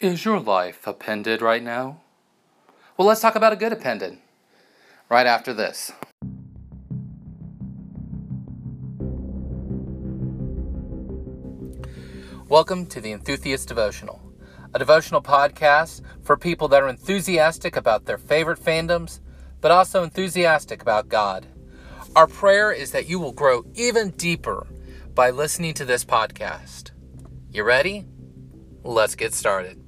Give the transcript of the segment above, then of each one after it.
Is your life appended right now? Well, let's talk about a good appended right after this. Welcome to the Enthusiast Devotional, a devotional podcast for people that are enthusiastic about their favorite fandoms, but also enthusiastic about God. Our prayer is that you will grow even deeper by listening to this podcast. You ready? Let's get started.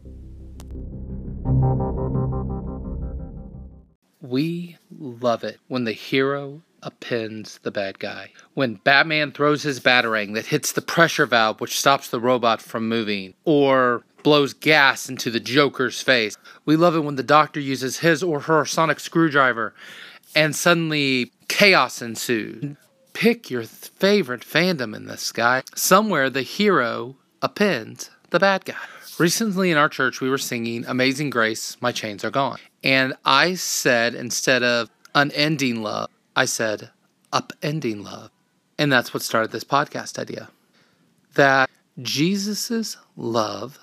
We love it when the hero appends the bad guy. When Batman throws his batarang that hits the pressure valve which stops the robot from moving, or blows gas into the Joker's face. We love it when the doctor uses his or her sonic screwdriver and suddenly chaos ensues. Pick your favorite fandom in this guy. Somewhere the hero appends the bad guy. Recently in our church, we were singing Amazing Grace, My Chains Are Gone. And I said, instead of unending love, I said upending love. And that's what started this podcast idea. That Jesus' love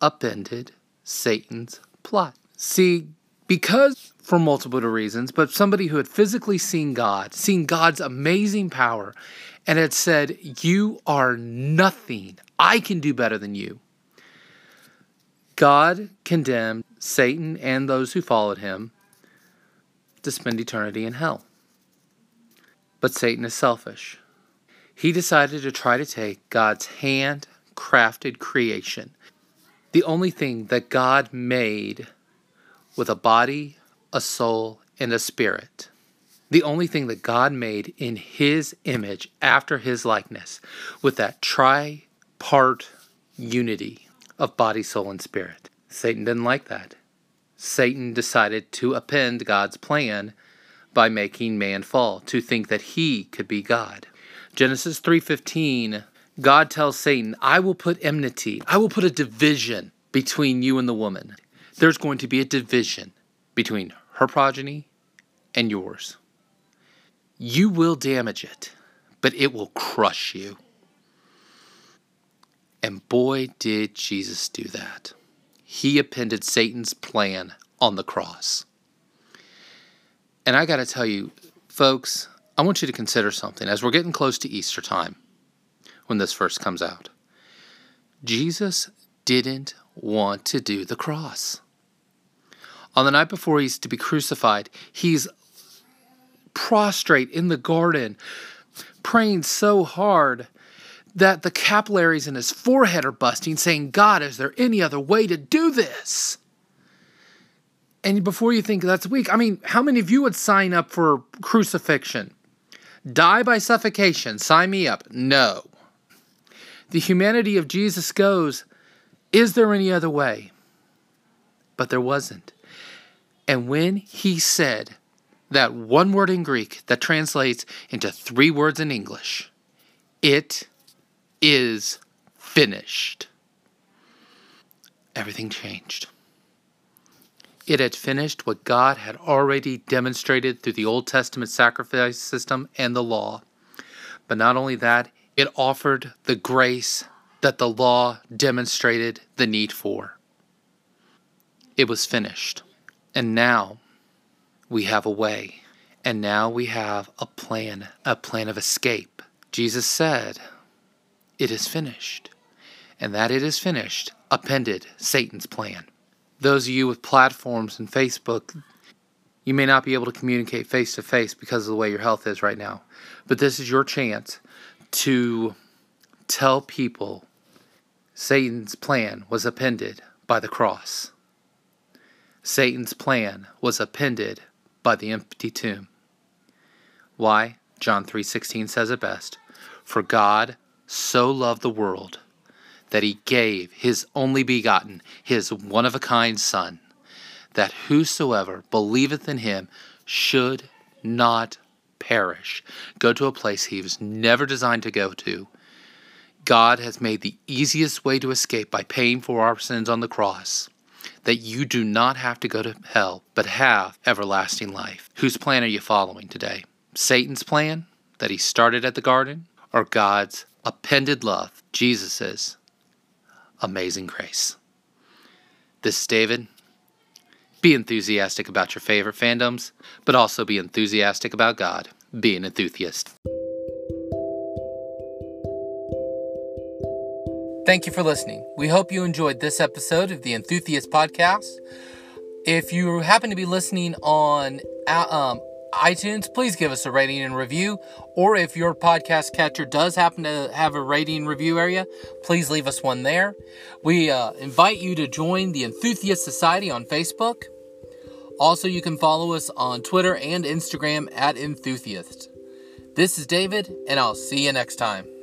upended Satan's plot. See, because for multiple reasons, but somebody who had physically seen God, seen God's amazing power, and had said, You are nothing. I can do better than you. God condemned Satan and those who followed him to spend eternity in hell. But Satan is selfish. He decided to try to take God's hand crafted creation, the only thing that God made with a body, a soul, and a spirit, the only thing that God made in His image after His likeness, with that tri-part unity of body, soul, and spirit. Satan didn't like that. Satan decided to append God's plan by making man fall, to think that he could be God. Genesis 3:15, God tells Satan, "I will put enmity, I will put a division between you and the woman. There's going to be a division between her progeny and yours. You will damage it, but it will crush you." And boy, did Jesus do that. He appended Satan's plan on the cross. And I got to tell you, folks, I want you to consider something as we're getting close to Easter time when this first comes out. Jesus didn't want to do the cross. On the night before he's to be crucified, he's prostrate in the garden, praying so hard that the capillaries in his forehead are busting, saying, God, is there any other way to do this? And before you think that's weak, I mean, how many of you would sign up for crucifixion? Die by suffocation, sign me up. No. The humanity of Jesus goes, Is there any other way? But there wasn't. And when he said that one word in Greek that translates into three words in English, it is finished. Everything changed. It had finished what God had already demonstrated through the Old Testament sacrifice system and the law. But not only that, it offered the grace that the law demonstrated the need for. It was finished. And now we have a way. And now we have a plan, a plan of escape. Jesus said, it is finished. And that it is finished appended Satan's plan. Those of you with platforms and Facebook, you may not be able to communicate face to face because of the way your health is right now. But this is your chance to tell people Satan's plan was appended by the cross. Satan's plan was appended by the empty tomb. Why? John 3:16 says it best. For God so loved the world that he gave his only begotten, his one of a kind Son, that whosoever believeth in him should not perish, go to a place he was never designed to go to. God has made the easiest way to escape by paying for our sins on the cross, that you do not have to go to hell, but have everlasting life. Whose plan are you following today? Satan's plan that he started at the garden, or God's appended love, Jesus' amazing grace. This is David. Be enthusiastic about your favorite fandoms, but also be enthusiastic about God. Be an enthusiast. Thank you for listening. We hope you enjoyed this episode of the Enthusiast Podcast. If you happen to be listening on uh, um, iTunes, please give us a rating and review. Or if your podcast catcher does happen to have a rating review area, please leave us one there. We uh, invite you to join the Enthusiast Society on Facebook. Also, you can follow us on Twitter and Instagram at Enthusiast. This is David, and I'll see you next time.